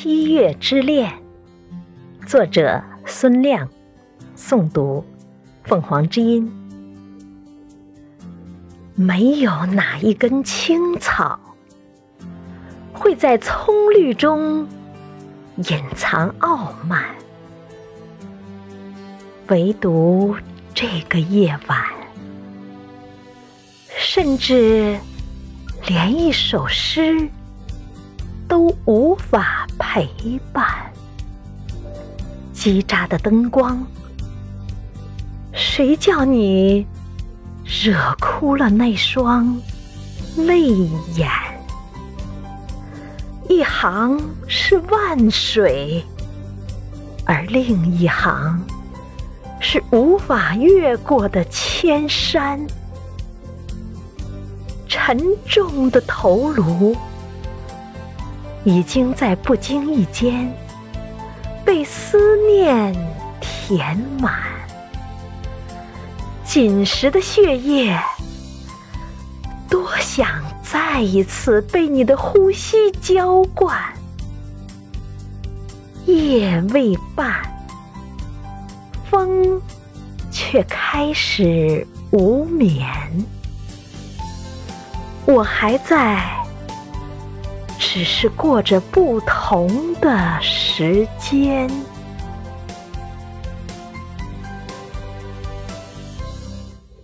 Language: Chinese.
七月之恋，作者孙亮，诵读凤凰之音。没有哪一根青草会在葱绿中隐藏傲慢，唯独这个夜晚，甚至连一首诗。都无法陪伴。叽喳的灯光，谁叫你惹哭了那双泪眼？一行是万水，而另一行是无法越过的千山。沉重的头颅。已经在不经意间被思念填满，紧实的血液，多想再一次被你的呼吸浇灌。夜未半，风却开始无眠，我还在。只是过着不同的时间。